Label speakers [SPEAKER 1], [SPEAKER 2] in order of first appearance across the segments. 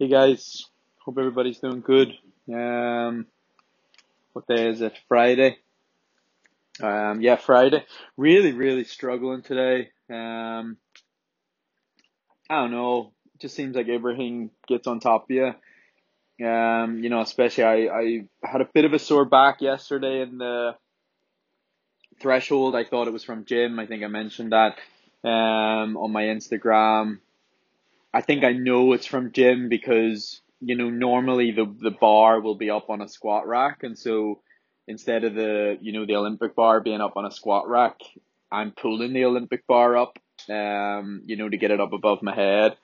[SPEAKER 1] Hey guys, hope everybody's doing good. Um, what day is it? Friday. Um, yeah, Friday. Really, really struggling today. Um, I don't know. It just seems like everything gets on top of you. Um, you know, especially I, I had a bit of a sore back yesterday in the threshold. I thought it was from gym. I think I mentioned that um, on my Instagram. I think I know it's from gym because you know normally the the bar will be up on a squat rack, and so instead of the you know the Olympic bar being up on a squat rack, I'm pulling the Olympic bar up, um, you know, to get it up above my head.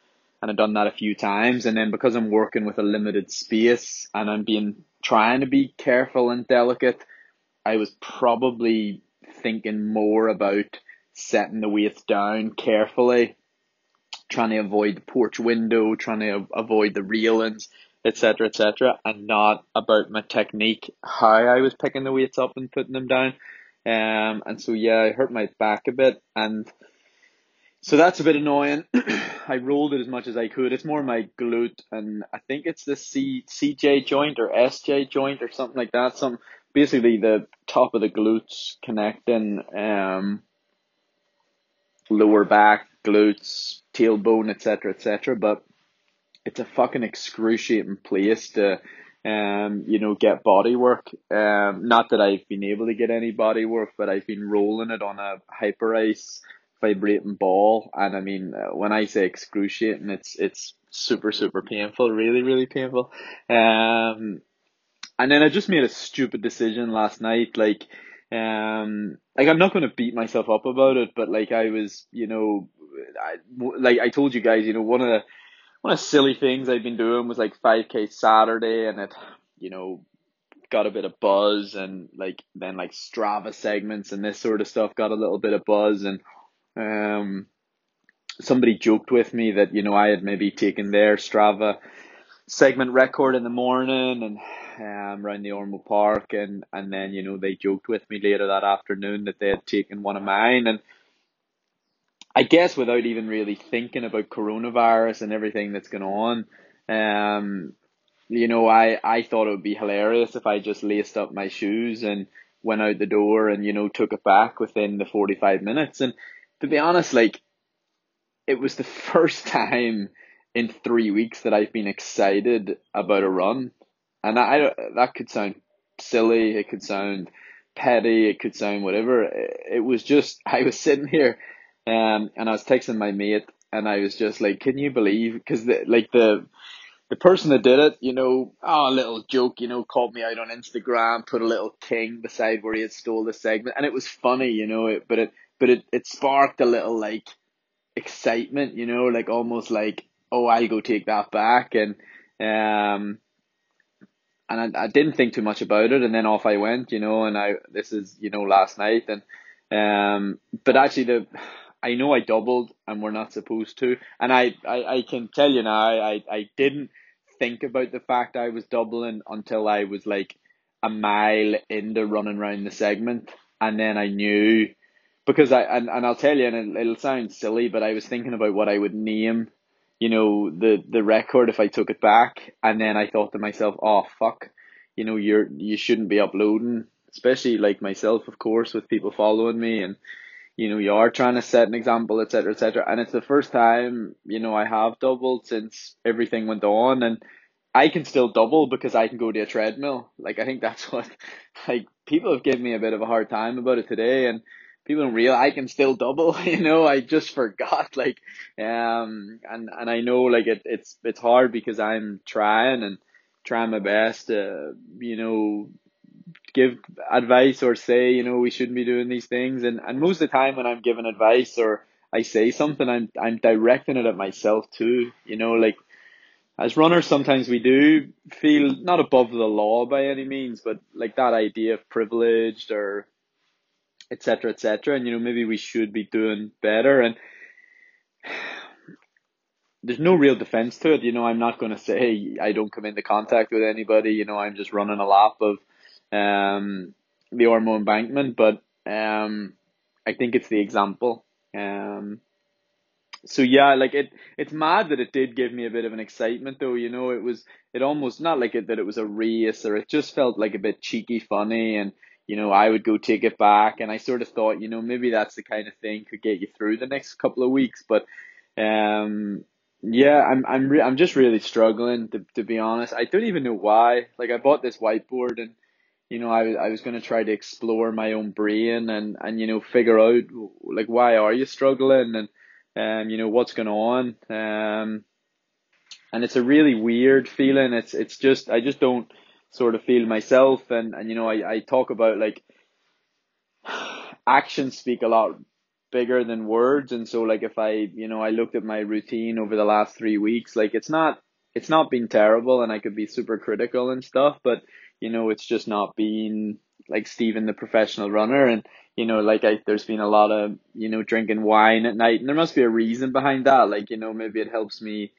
[SPEAKER 1] And I've done that a few times, and then because I'm working with a limited space and I'm being trying to be careful and delicate, I was probably thinking more about setting the weights down carefully, trying to avoid the porch window, trying to avoid the railings, etc., etc., and not about my technique, how I was picking the weights up and putting them down. Um, and so yeah, I hurt my back a bit, and so that's a bit annoying. I rolled it as much as I could. It's more my glute, and I think it's the C CJ joint or SJ joint or something like that. Some basically the top of the glutes connecting um lower back, glutes, tailbone, etc., etc. But it's a fucking excruciating place to um you know get body work. Um, not that I've been able to get any body work, but I've been rolling it on a Hyperice vibrating ball, and I mean uh, when I say excruciating, it's it's super super painful, really really painful. Um, and then I just made a stupid decision last night, like. Um, like I'm not going to beat myself up about it, but like I was, you know, I like I told you guys, you know, one of the one of the silly things I've been doing was like 5k Saturday and it, you know, got a bit of buzz and like then like Strava segments and this sort of stuff got a little bit of buzz and um somebody joked with me that, you know, I had maybe taken their Strava segment record in the morning and um around the Ormeau Park and and then, you know, they joked with me later that afternoon that they had taken one of mine and I guess without even really thinking about coronavirus and everything that's going on, um, you know, I, I thought it would be hilarious if I just laced up my shoes and went out the door and, you know, took it back within the 45 minutes. And to be honest, like, it was the first time in three weeks that I've been excited about a run. And I, that could sound silly, it could sound petty, it could sound whatever. It was just, I was sitting here um, and I was texting my mate, and I was just like, "Can you believe?" Because the like the the person that did it, you know, oh, a little joke, you know, called me out on Instagram, put a little king beside where he had stole the segment, and it was funny, you know, it, but it but it it sparked a little like excitement, you know, like almost like, oh, I'll go take that back, and um. And I, I didn't think too much about it, and then off I went, you know. And I this is you know last night, and um, but actually the I know I doubled and we're not supposed to. And I, I, I can tell you now, I, I didn't think about the fact I was doubling until I was like a mile into running around the segment. And then I knew because I, and, and I'll tell you, and it'll sound silly, but I was thinking about what I would name, you know, the, the record if I took it back. And then I thought to myself, oh, fuck, you know, you're, you shouldn't be uploading, especially like myself, of course, with people following me and, you know, you are trying to set an example, etc., etc. And it's the first time, you know, I have doubled since everything went on, and I can still double because I can go to a treadmill. Like I think that's what, like people have given me a bit of a hard time about it today, and people don't realize I can still double. You know, I just forgot. Like, um, and and I know like it, it's it's hard because I'm trying and trying my best to, you know, give advice or say, you know, we shouldn't be doing these things. And, and most of the time when I'm giving advice or I say something, I'm, I'm directing it at myself too. You know, like as runners, sometimes we do feel not above the law by any means, but like that idea of privileged or etc. etc. And, you know, maybe we should be doing better. And there's no real defense to it. You know, I'm not going to say I don't come into contact with anybody. You know, I'm just running a lap of um, the Ormeau embankment, but um, I think it's the example. Um, so yeah, like it, it's mad that it did give me a bit of an excitement though. You know, it was, it almost not like it that it was a race or it just felt like a bit cheeky, funny, and you know, I would go take it back, and I sort of thought, you know, maybe that's the kind of thing could get you through the next couple of weeks, but um, yeah, I'm I'm re- I'm just really struggling to to be honest. I don't even know why. Like I bought this whiteboard and you know, I I was going to try to explore my own brain and and you know figure out like why are you struggling and um, you know, what's going on. Um, and it's a really weird feeling. It's, it's just, I just don't sort of feel myself. And, and, you know, I, I talk about like actions speak a lot bigger than words. And so like, if I, you know, I looked at my routine over the last three weeks, like it's not, it's not been terrible and I could be super critical and stuff, but you know, it's just not been like Stephen, the professional runner. And, you know, like I, there's been a lot of, you know, drinking wine at night and there must be a reason behind that. Like, you know, maybe it helps me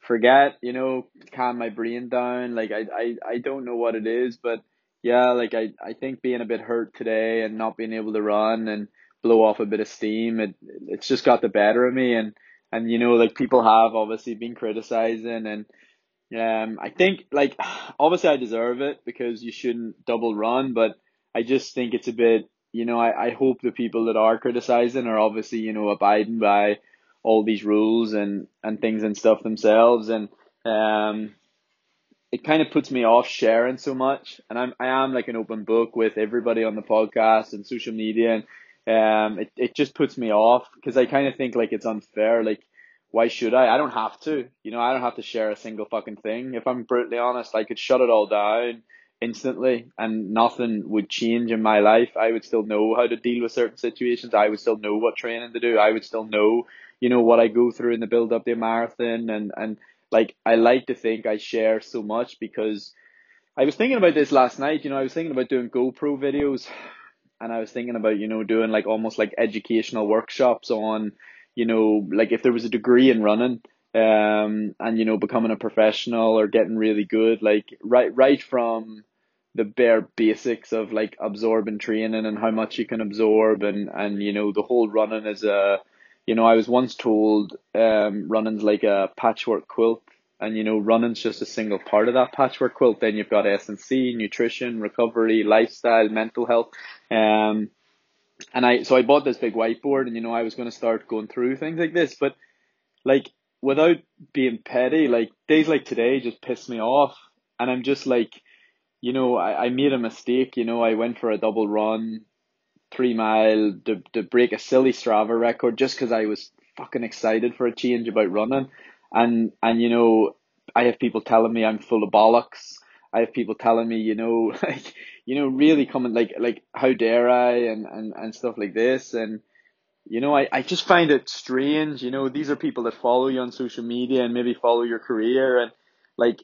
[SPEAKER 1] forget, you know, calm my brain down. Like I, I, I don't know what it is, but yeah, like I, I think being a bit hurt today and not being able to run and blow off a bit of steam, it, it's just got the better of me. And, and, you know, like people have obviously been criticizing and, um, I think like obviously I deserve it because you shouldn't double run, but I just think it's a bit you know, I, I hope the people that are criticizing are obviously, you know, abiding by all these rules and, and things and stuff themselves. And, um, it kind of puts me off sharing so much. And I'm, I am like an open book with everybody on the podcast and social media. And, um, it, it just puts me off because I kind of think like it's unfair. Like, why should I? I don't have to. You know, I don't have to share a single fucking thing. If I'm brutally honest, I could shut it all down instantly and nothing would change in my life. I would still know how to deal with certain situations. I would still know what training to do. I would still know, you know, what I go through in the build up to marathon and, and like I like to think I share so much because I was thinking about this last night, you know, I was thinking about doing GoPro videos and I was thinking about, you know, doing like almost like educational workshops on, you know, like if there was a degree in running, um, and you know, becoming a professional or getting really good, like right right from the bare basics of like absorbing training and how much you can absorb and and you know the whole running is a you know I was once told um running's like a patchwork quilt and you know running's just a single part of that patchwork quilt. Then you've got S&C nutrition recovery lifestyle mental health. Um and I so I bought this big whiteboard and you know I was going to start going through things like this but like without being petty like days like today just piss me off and I'm just like you know, I, I made a mistake. You know, I went for a double run, three mile to, to break a silly Strava record just because I was fucking excited for a change about running. And, and, you know, I have people telling me I'm full of bollocks. I have people telling me, you know, like, you know, really coming, like, like, how dare I and, and, and stuff like this. And, you know, I, I just find it strange. You know, these are people that follow you on social media and maybe follow your career. And, like,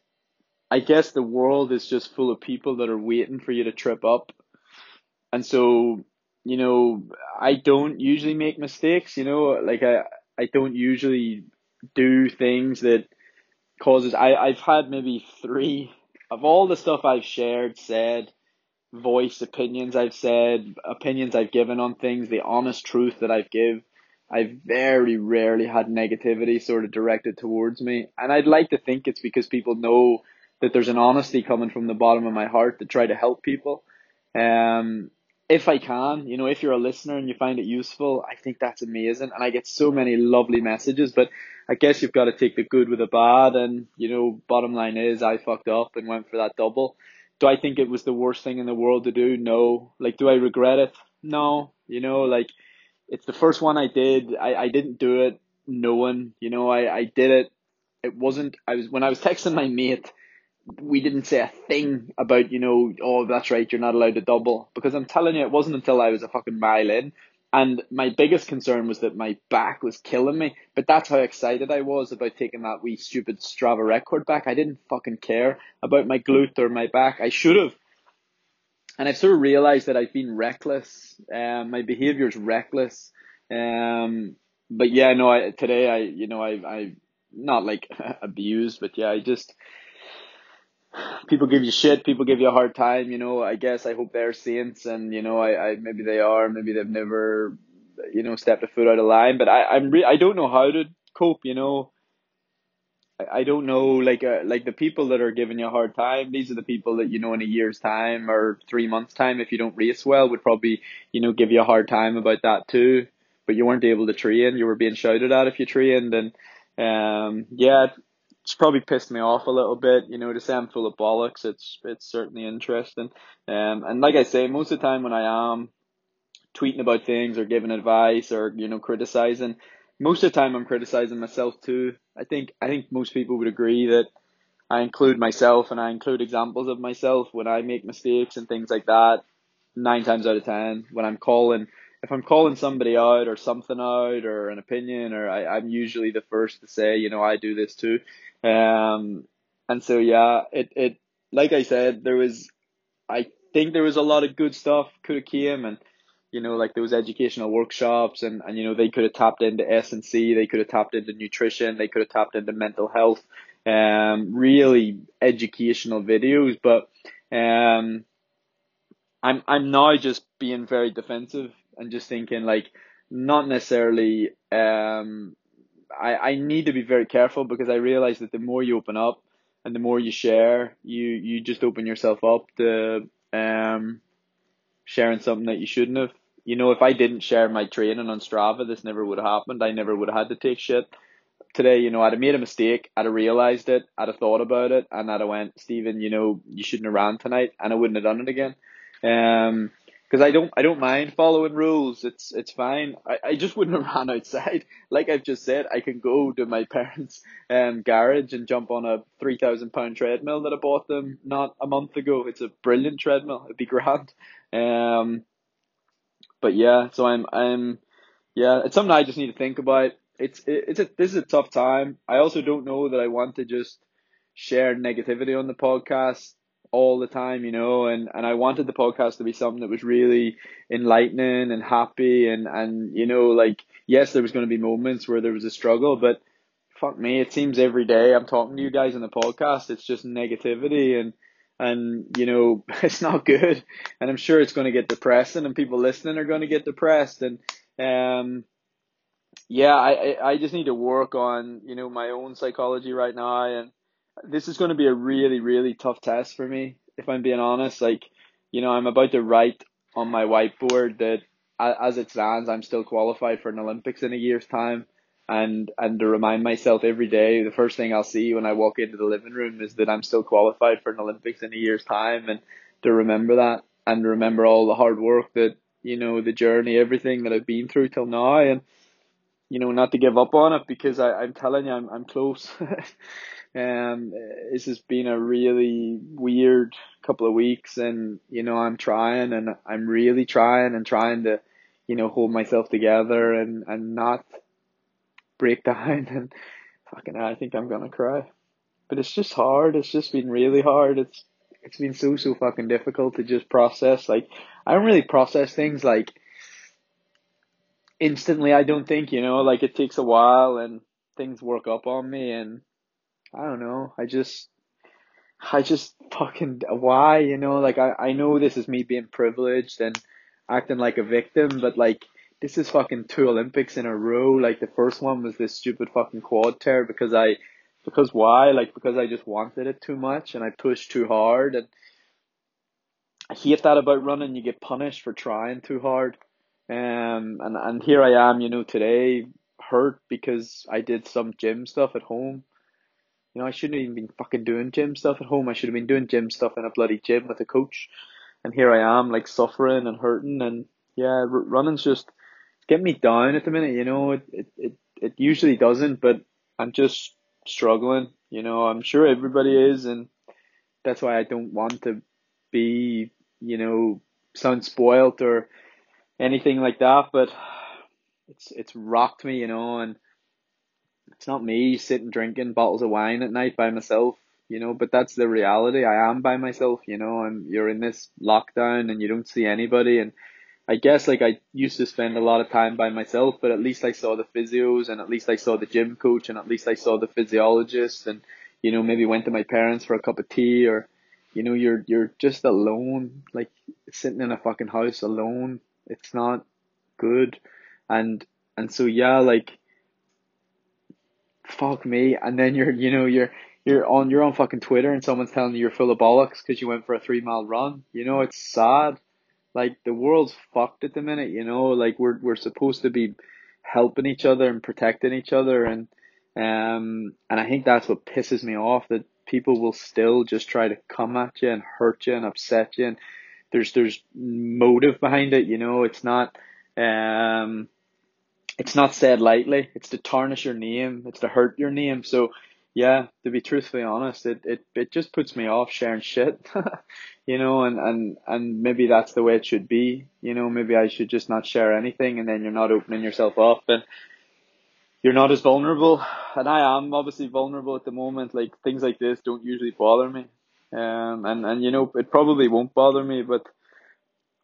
[SPEAKER 1] I guess the world is just full of people that are waiting for you to trip up. And so, you know, I don't usually make mistakes, you know, like I, I don't usually do things that causes, I, I've had maybe three of all the stuff I've shared, said, voiced opinions I've said, opinions I've given on things, the honest truth that I've give. I've very rarely had negativity sort of directed towards me. And I'd like to think it's because people know that there's an honesty coming from the bottom of my heart to try to help people. Um, if I can, you know, if you're a listener and you find it useful, I think that's amazing. And I get so many lovely messages, but I guess you've got to take the good with the bad. And, you know, bottom line is I fucked up and went for that double. Do I think it was the worst thing in the world to do? No. Like, do I regret it? No. You know, like, it's the first one I did. I, I didn't do it knowing, you know, I, I did it. It wasn't, I was, when I was texting my mate, we didn't say a thing about, you know, oh, that's right, you're not allowed to double. Because I'm telling you, it wasn't until I was a fucking mile in. And my biggest concern was that my back was killing me. But that's how excited I was about taking that wee stupid Strava record back. I didn't fucking care about my glute or my back. I should have. And I've sort of realized that I've been reckless. Um, my behavior is reckless. Um, but yeah, no, I, today I, you know, I, I, not like abused, but yeah, I just, people give you shit, people give you a hard time, you know, I guess I hope they're saints and, you know, I, I maybe they are, maybe they've never you know, stepped a foot out of line. But I, I'm re- I don't know how to cope. You know, I, I don't know like uh, like the people that are giving you a hard time. These are the people that you know in a year's time or three months time, if you don't race well, would probably you know give you a hard time about that too. But you weren't able to train. You were being shouted at if you trained, and um, yeah, it's probably pissed me off a little bit. You know, to say I'm full of bollocks, it's it's certainly interesting. Um, and like I say, most of the time when I am tweeting about things or giving advice or you know criticizing, most of the time I'm criticizing myself too. I think I think most people would agree that I include myself and I include examples of myself when I make mistakes and things like that. Nine times out of ten, when I'm calling, if I'm calling somebody out or something out or an opinion, or I, I'm usually the first to say, you know, I do this too. Um, and so yeah, it it like I said, there was, I think there was a lot of good stuff could have came and you know, like those educational workshops and, and you know, they could have tapped into S and C, they could have tapped into nutrition, they could have tapped into mental health, um, really educational videos. But um, I'm I'm now just being very defensive and just thinking like not necessarily um I, I need to be very careful because I realize that the more you open up and the more you share, you, you just open yourself up to um sharing something that you shouldn't have. You know, if I didn't share my training on Strava, this never would have happened. I never would have had to take shit. Today, you know, I'd have made a mistake, I'd have realized it, I'd have thought about it, and I'd have went, Stephen, you know, you shouldn't have ran tonight, and I wouldn't have done it again. Um, because I don't I don't mind following rules. It's it's fine. I, I just wouldn't have ran outside. Like I've just said, I can go to my parents' um garage and jump on a three thousand pound treadmill that I bought them not a month ago. It's a brilliant treadmill. It'd be grand. Um, but yeah, so I'm I'm yeah, it's something I just need to think about. It's it, it's a this is a tough time. I also don't know that I want to just share negativity on the podcast all the time, you know, and, and I wanted the podcast to be something that was really enlightening and happy and, and, you know, like, yes, there was going to be moments where there was a struggle, but fuck me, it seems every day I'm talking to you guys on the podcast, it's just negativity and, and, you know, it's not good. And I'm sure it's going to get depressing and people listening are going to get depressed. And, um, yeah, I, I just need to work on, you know, my own psychology right now and, this is going to be a really, really tough test for me, if I'm being honest. Like, you know, I'm about to write on my whiteboard that as it stands, I'm still qualified for an Olympics in a year's time. And, and to remind myself every day, the first thing I'll see when I walk into the living room is that I'm still qualified for an Olympics in a year's time and to remember that and remember all the hard work that, you know, the journey, everything that I've been through till now and, you know, not to give up on it because I, I'm telling you, I'm, I'm close. Um, this has been a really weird couple of weeks, and you know I'm trying, and I'm really trying, and trying to, you know, hold myself together and and not break down. And fucking, I think I'm gonna cry. But it's just hard. It's just been really hard. It's it's been so so fucking difficult to just process. Like I don't really process things like instantly. I don't think you know. Like it takes a while, and things work up on me, and I don't know. I just, I just fucking why you know like I I know this is me being privileged and acting like a victim, but like this is fucking two Olympics in a row. Like the first one was this stupid fucking quad tear because I because why? Like because I just wanted it too much and I pushed too hard and I hate that about running. You get punished for trying too hard. Um and and here I am, you know, today hurt because I did some gym stuff at home you know, I shouldn't have even been fucking doing gym stuff at home. I should have been doing gym stuff in a bloody gym with a coach. And here I am, like suffering and hurting. And yeah, running's just getting me down at the minute. You know, it, it, it, it usually doesn't, but I'm just struggling. You know, I'm sure everybody is. And that's why I don't want to be, you know, sound spoilt or anything like that. But it's, it's rocked me, you know, and it's not me sitting drinking bottles of wine at night by myself, you know, but that's the reality. I am by myself, you know, I'm you're in this lockdown and you don't see anybody and I guess like I used to spend a lot of time by myself, but at least I saw the physios and at least I saw the gym coach and at least I saw the physiologist and you know maybe went to my parents for a cup of tea or you know you're you're just alone like sitting in a fucking house alone. It's not good and and so yeah, like fuck me, and then you're you know you're you're on you're on fucking Twitter and someone's telling you you're full of bollocks because you went for a three mile run. You know it's sad. Like the world's fucked at the minute. You know, like we're we're supposed to be helping each other and protecting each other, and um and I think that's what pisses me off that people will still just try to come at you and hurt you and upset you and there's there's motive behind it. You know, it's not um it's not said lightly. It's to tarnish your name. It's to hurt your name. So, yeah, to be truthfully honest, it, it, it just puts me off sharing shit, you know, and, and, and maybe that's the way it should be. You know, maybe I should just not share anything and then you're not opening yourself up and you're not as vulnerable. And I am obviously vulnerable at the moment. Like things like this don't usually bother me. Um, and, and you know, it probably won't bother me, but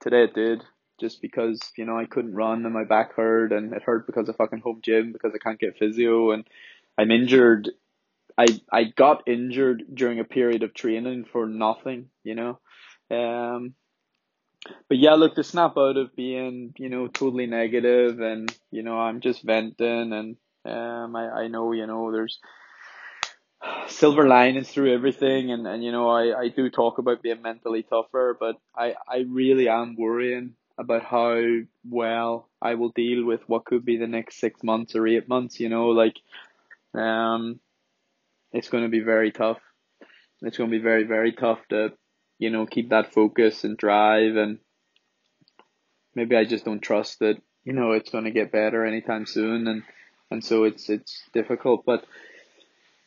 [SPEAKER 1] today it did just because you know I couldn't run and my back hurt and it hurt because of fucking home gym because I can't get physio and I'm injured. I I got injured during a period of training for nothing, you know. Um, but yeah, look to snap out of being you know totally negative and you know I'm just venting and um I I know you know there's silver linings through everything and, and you know I, I do talk about being mentally tougher but I, I really am worrying about how well I will deal with what could be the next six months or eight months. You know, like, um, it's to be very tough. It's to be very very tough to, you know, keep that focus and drive and maybe I just don't trust that you know it's to get better anytime soon and and so it's it's difficult but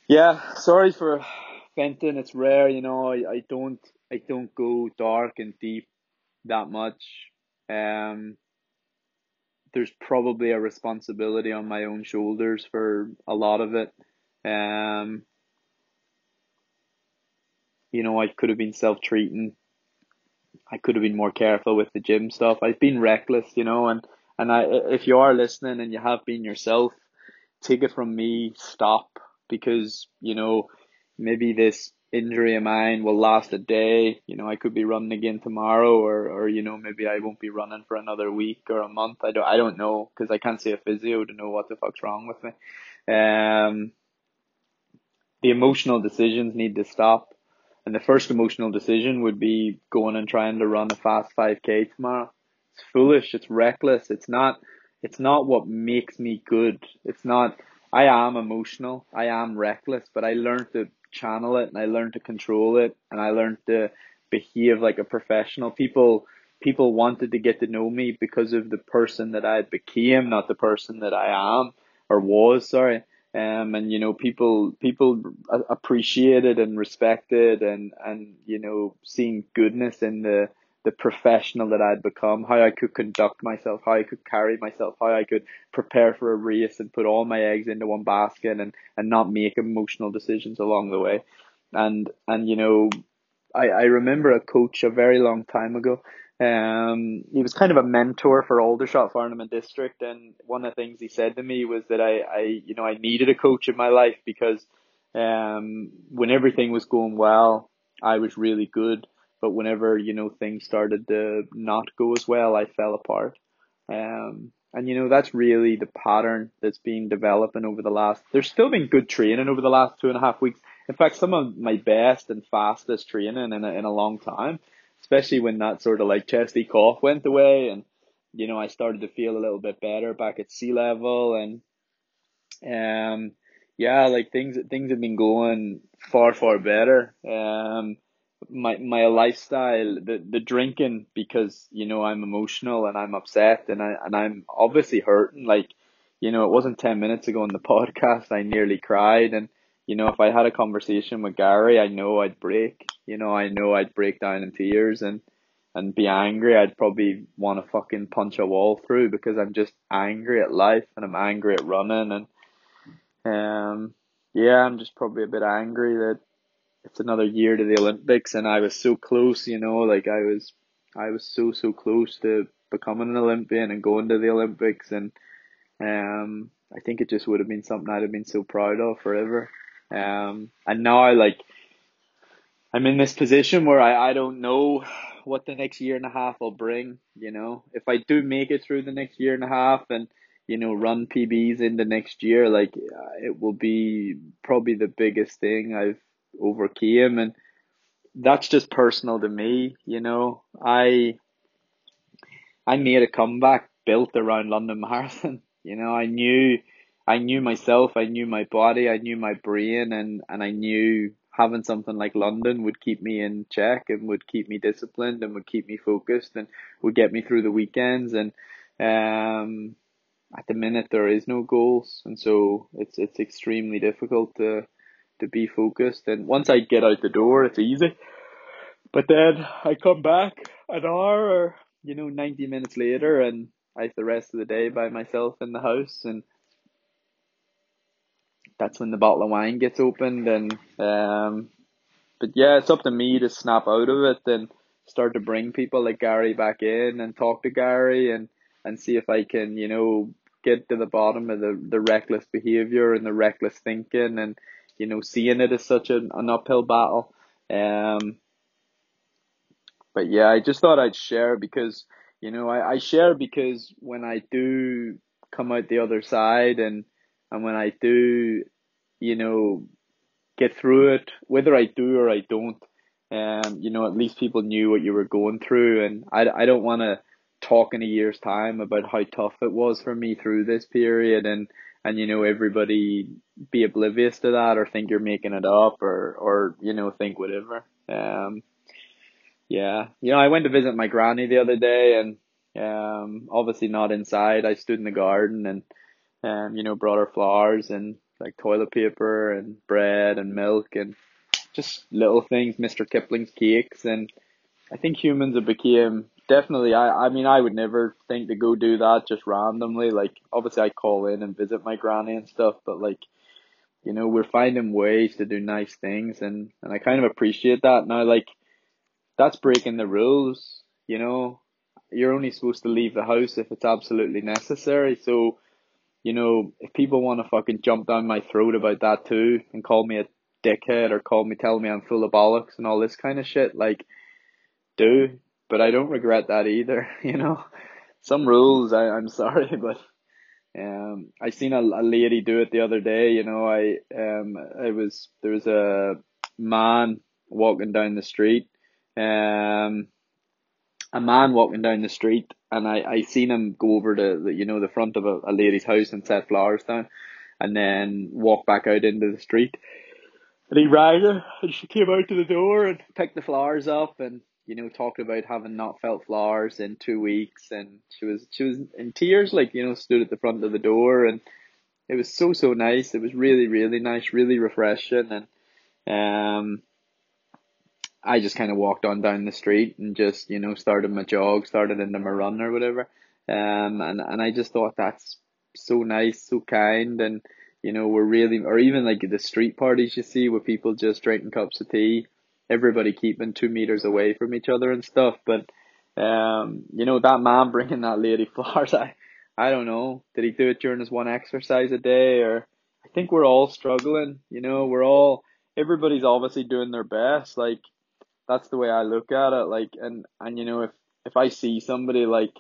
[SPEAKER 1] yeah sorry for venting it's rare you know I, I don't I don't go dark and deep that much um, there's probably a responsibility on my own shoulders for a lot of it. Um, you know, I could have been self treating. I could have been more careful with the gym stuff. I've been reckless, you know, and, and I, if you are listening and you have been yourself, take it from me, stop because, you know, maybe this injury of mine will last a day. You know, I could be running again tomorrow, or or you know maybe I won't be running for another week or a month. I don't I don't know because I can't see a physio to know what the fuck's wrong with me. Um, the emotional decisions need to stop, and the first emotional decision would be going and trying to run a fast five k tomorrow. It's foolish. It's reckless. It's not. It's not what makes me good. It's not. I am emotional. I am reckless, but I learned to channel it and I learned to control it and I learned to behave like a professional. People people wanted to get to know me because of the person that I became, not the person that I am or was, sorry. Um, and you know, people people appreciated and respected and and you know, seeing goodness in the the professional that I'd become, how I could conduct myself, how I could carry myself, how I could prepare for a race and put all my eggs into one basket and, and not make emotional decisions along the way. And, and, you know, I, I remember a coach a very long time ago. Um, he was kind of a mentor for Aldershot Farnham District. And one of the things he said to me was that I, I, you know, I needed a coach in my life because, um, when everything was going well, I was really good but whenever you know things started to not go as well, I fell apart. Um, and you know that's really the pattern that's been developing over the last. There's still been good training over the last two and a half weeks. In fact, some of my best and fastest training in a, in a long time, especially when that sort of like chesty cough went away, and you know I started to feel a little bit better back at sea level, and um, yeah, like things things have been going far far better. Um, my my lifestyle the the drinking because you know I'm emotional and I'm upset and I and I'm obviously hurting. Like you know it wasn't 10 minutes ago in the podcast I nearly cried. And you know if I had a conversation with Gary I know I'd break. You know I know I'd break down in tears and and be angry. I'd probably want to fucking punch a wall through because I'm just angry at life and I'm angry at running. And um yeah I'm just probably a bit angry that it's another year to the Olympics, and I was so close. You know, like I was, I was so so close to becoming an Olympian and going to the Olympics, and um, I think it just would have been something I'd have been so proud of forever. Um, and now I like, I'm in this position where I I don't know what the next year and a half will bring. You know, if I do make it through the next year and a half, and you know, run PBs in the next year, like uh, it will be probably the biggest thing I've overcame, and that's just personal to me. You know, I I made a comeback built around London Marathon. You know, I knew I knew myself, I knew my body, I knew my brain, and and I knew having something like London would keep me in check and would keep me disciplined and would keep me focused and would get me through the weekends and um at the minute there is no goals and so it's it's extremely difficult to to be focused. And once I get out the door it's easy. But then I come back an hour or you know 90 minutes later and I have the rest of the day by myself in the house. And that's when the bottle of wine gets opened. And um but yeah it's up to me to snap out of it and start to bring people like Gary back in and talk to Gary and and see if I can you know get to the bottom of the the reckless behavior and the reckless thinking and you know seeing it as such an, an uphill battle um but yeah I just thought I'd share because you know I, I share because when I do come out the other side and and when I do, you know, get through it, whether I do or I don't, um, you know, at least people knew what you were going through. And I, I don't want to talk in a year's time about how tough it was for me through this period and, and, you know, everybody be oblivious to that or think you're making it up or, or, you know, think whatever. Um, yeah, you know, I went to visit my granny the other day and, um, obviously not inside. I stood in the garden and, um, you know, brought her flowers and like toilet paper and bread and milk and just little things, Mr. Kipling's cakes. And I think humans have became definitely, I, I mean, I would never think to go do that just randomly. Like, obviously, I call in and visit my granny and stuff, but like, you know, we're finding ways to do nice things and, and I kind of appreciate that. Now, like, that's breaking the rules, you know, you're only supposed to leave the house if it's absolutely necessary. So, you know, if people want to fucking jump down my throat about that too and call me a dickhead or call me, tell me I'm full of bollocks and all this kind of shit, like, do. But I don't regret that either, you know. Some rules, I, I'm sorry, but um, I seen a, a lady do it the other day. You know, I um, I was there was a man walking down the street, um, a man walking down the street and I, I seen him go over to the, you know, the front of a, a lady's house and set flowers down and then walk back out into the street. And he rang her and she came out to the door and picked the flowers up and, you know, talked about having not felt flowers in two weeks and she was she was in tears, like, you know, stood at the front of the door and it was so so nice. It was really, really nice, really refreshing and um I just kind of walked on down the street and just, you know, started my jog, started into my run or whatever. Um, and, and I just thought that's so nice, so kind. And, you know, we're really, or even like the street parties you see with people just drinking cups of tea, everybody keeping two meters away from each other and stuff. But, um, you know, that man bringing that lady flowers, I, I don't know. Did he do it during his one exercise a day or I think we're all struggling, you know, we're all, everybody's obviously doing their best. Like, that's the way I look at it. Like, and and you know, if if I see somebody like,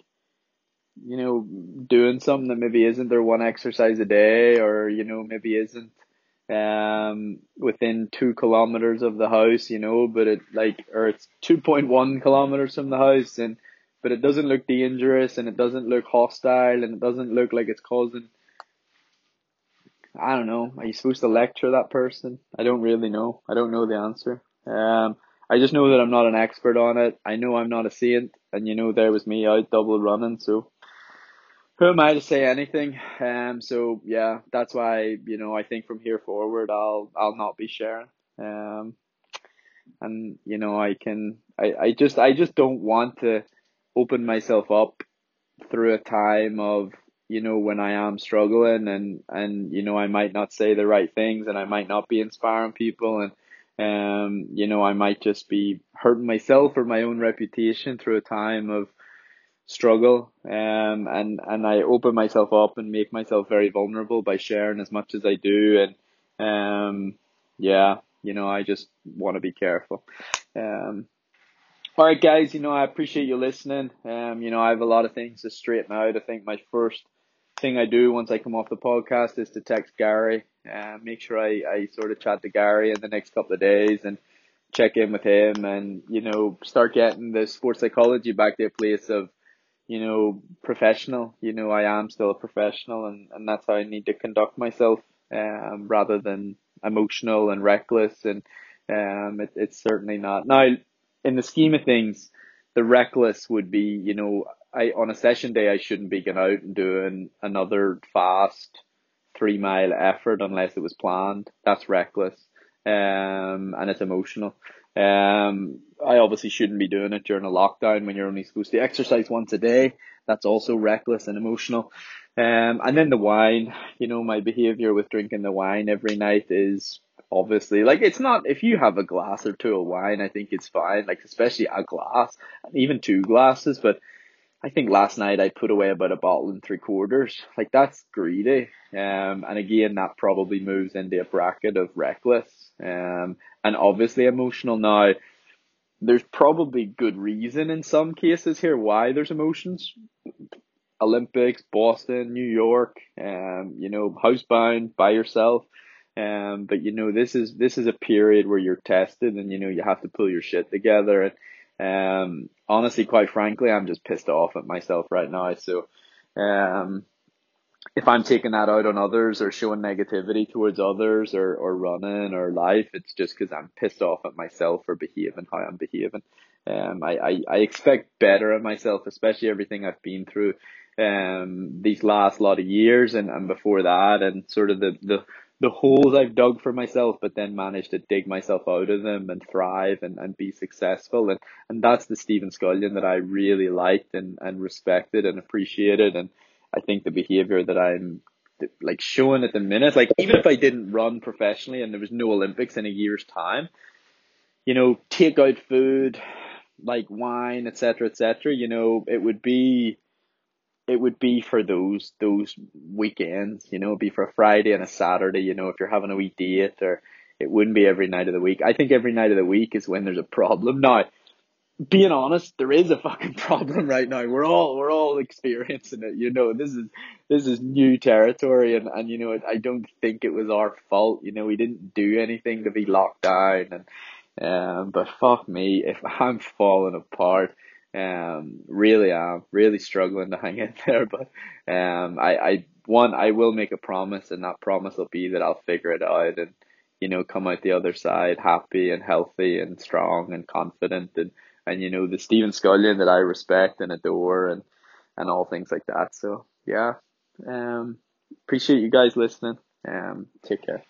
[SPEAKER 1] you know, doing something that maybe isn't their one exercise a day, or you know, maybe isn't um within two kilometers of the house, you know, but it like or it's two point one kilometers from the house, and but it doesn't look dangerous, and it doesn't look hostile, and it doesn't look like it's causing. I don't know. Are you supposed to lecture that person? I don't really know. I don't know the answer. Um, I just know that I'm not an expert on it. I know I'm not a saint, and you know there was me out double running. So who am I to say anything? Um. So yeah, that's why you know I think from here forward I'll I'll not be sharing. Um. And you know I can I I just I just don't want to open myself up through a time of you know when I am struggling and and you know I might not say the right things and I might not be inspiring people and um, you know, I might just be hurting myself or my own reputation through a time of struggle. Um, and, and I open myself up and make myself very vulnerable by sharing as much as I do. And, um, yeah, you know, I just want to be careful. Um, all right, guys, you know, I appreciate you listening. Um, you know, I have a lot of things to straighten out. I think my first thing I do once I come off the podcast is to text Gary, uh, make sure I, I sort of chat to Gary in the next couple of days and check in with him and, you know, start getting the sports psychology back to a place of, you know, professional. You know, I am still a professional and, and that's how I need to conduct myself, um, rather than emotional and reckless and, um, it, it's certainly not. Now, in the scheme of things, the reckless would be, you know, I on a session day I shouldn't be going out and doing another fast three mile effort unless it was planned. That's reckless. Um, and it's emotional. Um, I obviously shouldn't be doing it during a lockdown when you're only supposed to exercise once a day. That's also reckless and emotional. Um, and then the wine, you know, my behavior with drinking the wine every night is obviously like it's not if you have a glass or two of wine i think it's fine like especially a glass even two glasses but i think last night i put away about a bottle and three quarters. Like that's greedy. Um and again that probably moves into a bracket of reckless. Um and obviously emotional. Now there's probably good reason in some cases here why there's emotions. Olympics boston new york um you know housebound by yourself. Um, but you know, this is this is a period where you're tested, and you know you have to pull your shit together. And um, honestly, quite frankly, I'm just pissed off at myself right now. So, um, if I'm taking that out on others or showing negativity towards others or, or running or life, it's just because I'm pissed off at myself for behaving how I'm behaving. Um, I, I, I expect better of myself, especially everything I've been through um, these last lot of years and, and before that and sort of the, the the holes I've dug for myself, but then managed to dig myself out of them and thrive and, and be successful. And, and that's the Stephen Scullion that I really liked and, and respected and appreciated. And I think the behavior that I'm like showing at the minute, like even if I didn't run professionally and there was no Olympics in a year's time, you know, take out food, like wine, etc., etc., you know, it would be it would be for those those weekends, you know, it'd be for a Friday and a Saturday, you know, if you're having a wee date or it wouldn't be every night of the week. I think every night of the week is when there's a problem. Now, being honest, there is a fucking problem right now. We're all we're all experiencing it. You know, this is this is new territory, and and you know, I don't think it was our fault. You know, we didn't do anything to be locked down, and um, but fuck me, if I'm falling apart um, really am really struggling to hang in there, but um, I, I one I will make a promise, and that promise will be that I'll figure it out and you know come out the other side happy and healthy and strong and confident and and you know the Stephen Scullion that I respect and adore and and all things like that. So yeah, um, appreciate you guys listening. Um, take care.